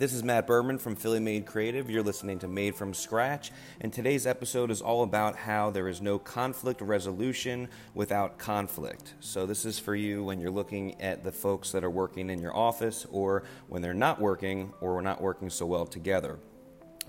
This is Matt Berman from Philly Made Creative. You're listening to Made from Scratch, and today's episode is all about how there is no conflict resolution without conflict. So, this is for you when you're looking at the folks that are working in your office or when they're not working or we're not working so well together.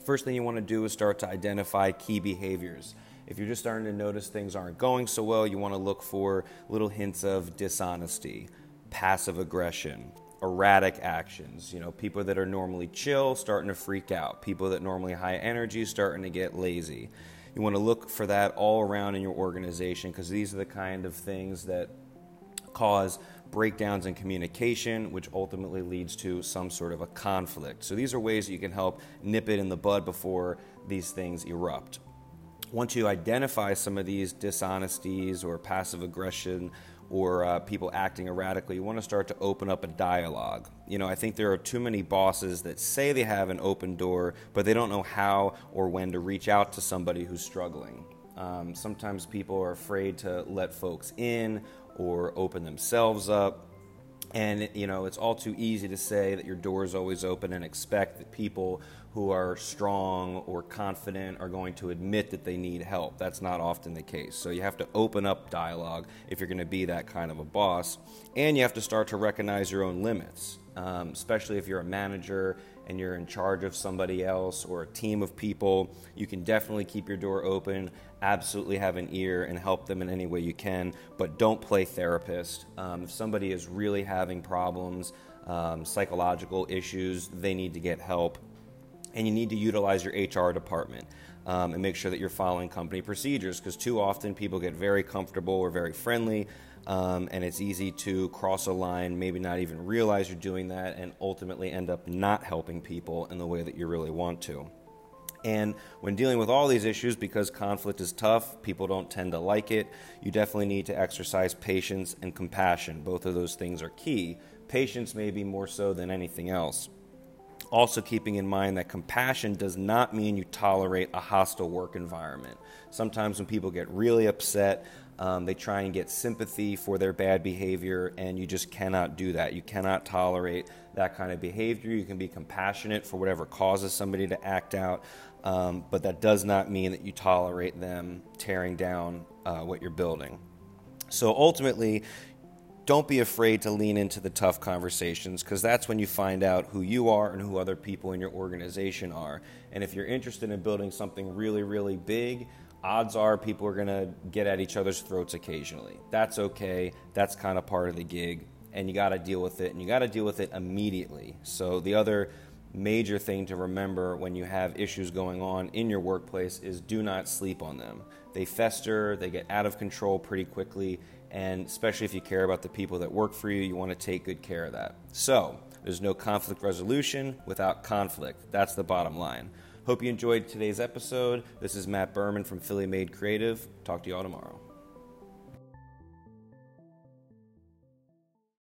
First thing you want to do is start to identify key behaviors. If you're just starting to notice things aren't going so well, you want to look for little hints of dishonesty, passive aggression, erratic actions. You know, people that are normally chill starting to freak out. People that normally high energy starting to get lazy. You want to look for that all around in your organization because these are the kind of things that cause breakdowns in communication, which ultimately leads to some sort of a conflict. So these are ways that you can help nip it in the bud before these things erupt. Once you identify some of these dishonesties or passive aggression or uh, people acting erratically, you want to start to open up a dialogue. You know, I think there are too many bosses that say they have an open door, but they don't know how or when to reach out to somebody who's struggling. Um, sometimes people are afraid to let folks in or open themselves up. And you know, it's all too easy to say that your door is always open and expect that people who are strong or confident are going to admit that they need help. That's not often the case. So you have to open up dialogue if you're going to be that kind of a boss. And you have to start to recognize your own limits, um, especially if you're a manager and you're in charge of somebody else or a team of people. You can definitely keep your door open, absolutely have an ear, and help them in any way you can, but don't play therapist. Um, if somebody is really having problems, um, psychological issues, they need to get help and you need to utilize your HR department um, and make sure that you're following company procedures because too often people get very comfortable or very friendly. Um, and it's easy to cross a line, maybe not even realize you're doing that, and ultimately end up not helping people in the way that you really want to. And when dealing with all these issues, because conflict is tough, people don't tend to like it, you definitely need to exercise patience and compassion. Both of those things are key. Patience, maybe more so than anything else also keeping in mind that compassion does not mean you tolerate a hostile work environment. Sometimes when people get really upset, um, they try and get sympathy for their bad behavior, and you just cannot do that. You cannot tolerate that kind of behavior. You can be compassionate for whatever causes somebody to act out, um, but that does not mean that you tolerate them tearing down uh, what you're building. So ultimately, don't be afraid to lean into the tough conversations because that's when you find out who you are and who other people in your organization are. And if you're interested in building something really, really big, odds are people are going to get at each other's throats occasionally. That's okay. That's kind of part of the gig. And you got to deal with it, and you got to deal with it immediately. So, the other major thing to remember when you have issues going on in your workplace is do not sleep on them. They fester, they get out of control pretty quickly, and especially if you care about the people that work for you, you want to take good care of that. So, there's no conflict resolution without conflict. That's the bottom line. Hope you enjoyed today's episode. This is Matt Berman from Philly Made Creative. Talk to you all tomorrow.